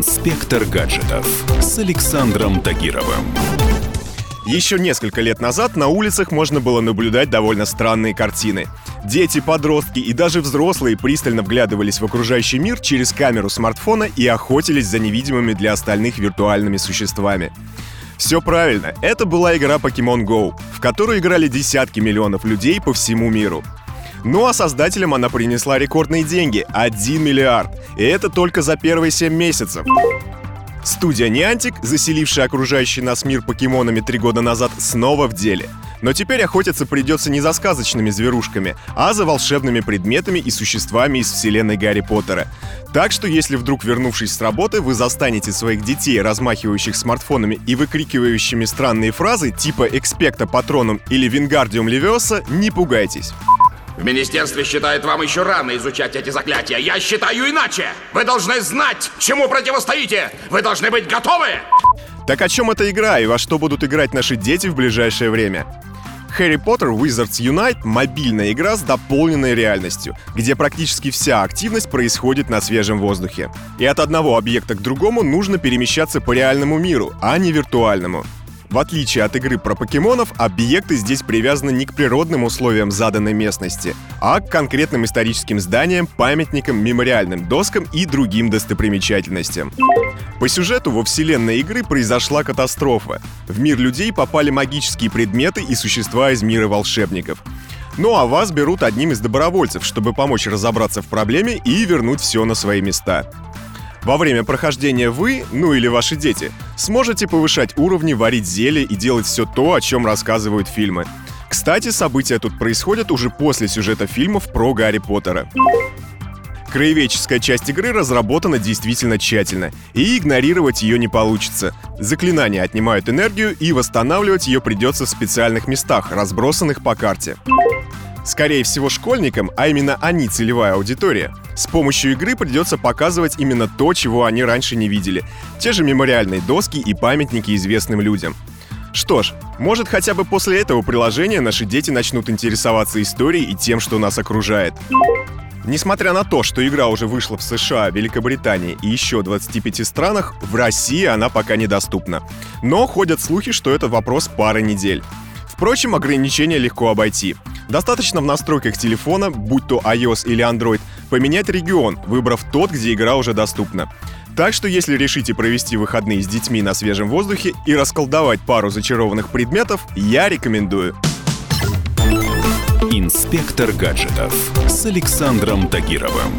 Инспектор гаджетов с Александром Тагировым. Еще несколько лет назад на улицах можно было наблюдать довольно странные картины. Дети, подростки и даже взрослые пристально вглядывались в окружающий мир через камеру смартфона и охотились за невидимыми для остальных виртуальными существами. Все правильно, это была игра Pokemon Go, в которую играли десятки миллионов людей по всему миру. Ну а создателям она принесла рекордные деньги — 1 миллиард. И это только за первые 7 месяцев. Студия Niantic, заселившая окружающий нас мир покемонами три года назад, снова в деле. Но теперь охотиться придется не за сказочными зверушками, а за волшебными предметами и существами из вселенной Гарри Поттера. Так что если вдруг, вернувшись с работы, вы застанете своих детей, размахивающих смартфонами и выкрикивающими странные фразы типа «Экспекта Патроном» или «Вингардиум Левиоса», не пугайтесь. В министерстве считают вам еще рано изучать эти заклятия. Я считаю иначе. Вы должны знать, чему противостоите. Вы должны быть готовы. Так о чем эта игра и во что будут играть наши дети в ближайшее время? Harry Potter Wizards Unite — мобильная игра с дополненной реальностью, где практически вся активность происходит на свежем воздухе. И от одного объекта к другому нужно перемещаться по реальному миру, а не виртуальному. В отличие от игры про покемонов, объекты здесь привязаны не к природным условиям заданной местности, а к конкретным историческим зданиям, памятникам, мемориальным доскам и другим достопримечательностям. По сюжету во вселенной игры произошла катастрофа. В мир людей попали магические предметы и существа из мира волшебников. Ну а вас берут одним из добровольцев, чтобы помочь разобраться в проблеме и вернуть все на свои места. Во время прохождения вы, ну или ваши дети, сможете повышать уровни, варить зелья и делать все то, о чем рассказывают фильмы. Кстати, события тут происходят уже после сюжета фильмов про Гарри Поттера. Краеведческая часть игры разработана действительно тщательно, и игнорировать ее не получится. Заклинания отнимают энергию, и восстанавливать ее придется в специальных местах, разбросанных по карте. Скорее всего, школьникам, а именно они целевая аудитория, с помощью игры придется показывать именно то, чего они раньше не видели. Те же мемориальные доски и памятники известным людям. Что ж, может хотя бы после этого приложения наши дети начнут интересоваться историей и тем, что нас окружает. Несмотря на то, что игра уже вышла в США, Великобритании и еще 25 странах, в России она пока недоступна. Но ходят слухи, что это вопрос пары недель. Впрочем, ограничения легко обойти. Достаточно в настройках телефона, будь то iOS или Android, поменять регион, выбрав тот, где игра уже доступна. Так что если решите провести выходные с детьми на свежем воздухе и расколдовать пару зачарованных предметов, я рекомендую. Инспектор гаджетов с Александром Тагировым.